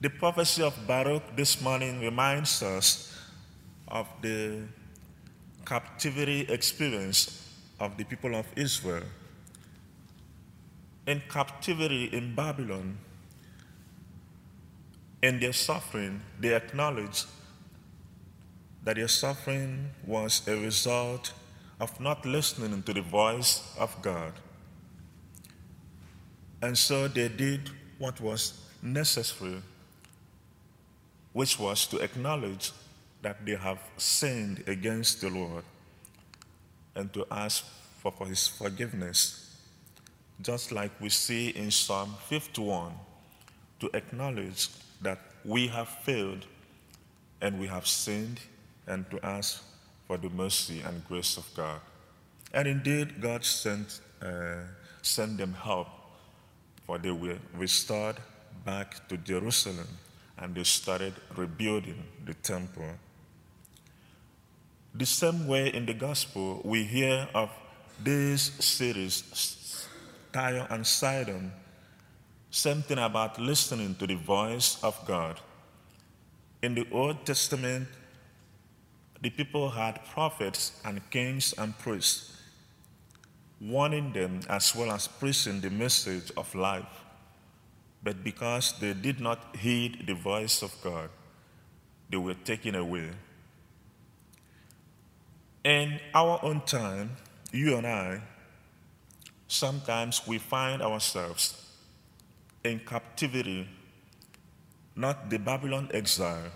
The prophecy of Baruch this morning reminds us of the captivity experience of the people of Israel. In captivity in Babylon, in their suffering, they acknowledged that their suffering was a result of not listening to the voice of God. And so they did what was necessary, which was to acknowledge that they have sinned against the Lord and to ask for, for his forgiveness. Just like we see in Psalm 51, to acknowledge that we have failed and we have sinned and to ask for the mercy and grace of God. And indeed, God sent, uh, sent them help, for they were restored back to Jerusalem and they started rebuilding the temple. The same way in the gospel, we hear of these cities, Tyre and Sidon, something about listening to the voice of God. In the Old Testament, the people had prophets and kings and priests warning them as well as preaching the message of life. But because they did not heed the voice of God, they were taken away. In our own time, you and I, sometimes we find ourselves in captivity, not the Babylon exile,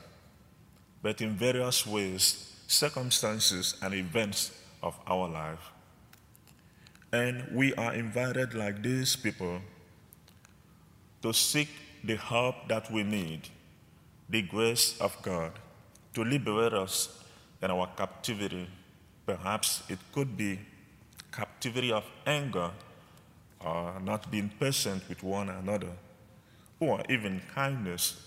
but in various ways, circumstances, and events of our life. And we are invited, like these people, to seek the help that we need, the grace of God, to liberate us in our captivity. Perhaps it could be captivity of anger or not being patient with one another, or even kindness.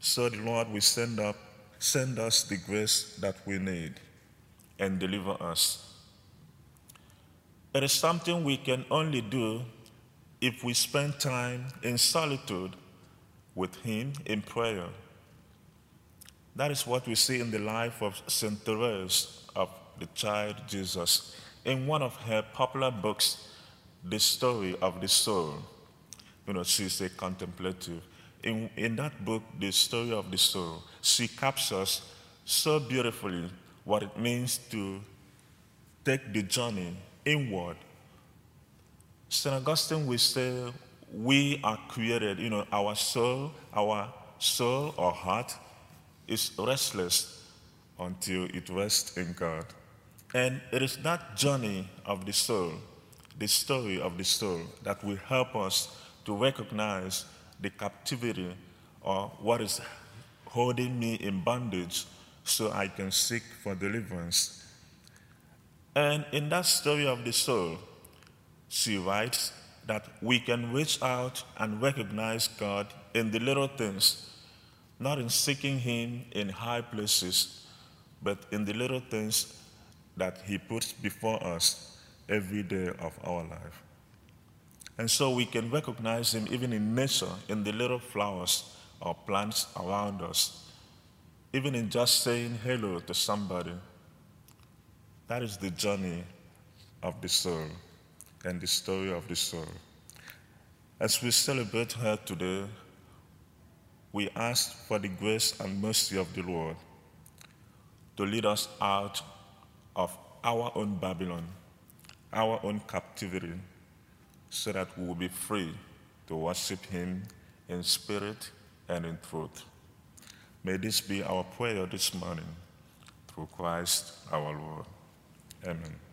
So the Lord will send up, send us the grace that we need and deliver us. It is something we can only do if we spend time in solitude with Him in prayer. That is what we see in the life of St. Therese of the child Jesus. In one of her popular books, The Story of the Soul, you know, she's a contemplative. In, in that book, The Story of the Soul, she captures so beautifully what it means to take the journey inward. St. Augustine will say, we are created, you know, our soul, our soul or heart is restless until it rests in God. And it is that journey of the soul, the story of the soul, that will help us to recognize the captivity or what is holding me in bondage so I can seek for deliverance. And in that story of the soul, she writes that we can reach out and recognize God in the little things, not in seeking Him in high places, but in the little things that He puts before us every day of our life. And so we can recognize Him even in nature, in the little flowers or plants around us, even in just saying hello to somebody. That is the journey of the soul and the story of the soul. As we celebrate her today, we ask for the grace and mercy of the Lord to lead us out of our own Babylon, our own captivity, so that we will be free to worship Him in spirit and in truth. May this be our prayer this morning through Christ our Lord. Amen.